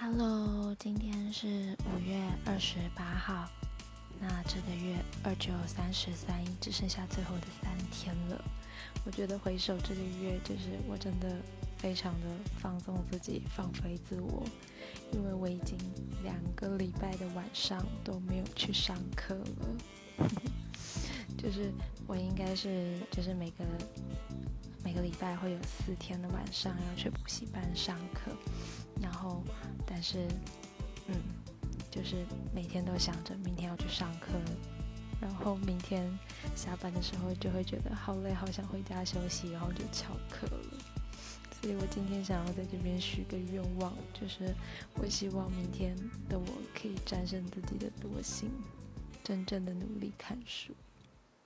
Hello，今天是五月二十八号，那这个月二九三十三只剩下最后的三天了。我觉得回首这个月，就是我真的非常的放纵自己，放飞自我，因为我已经两个礼拜的晚上都没有去上课了。就是我应该是就是每个每个礼拜会有四天的晚上要去补习班上课，然后是嗯，就是每天都想着明天要去上课，然后明天下班的时候就会觉得好累，好想回家休息，然后就翘课了。所以我今天想要在这边许个愿望，就是我希望明天的我可以战胜自己的惰性，真正的努力看书。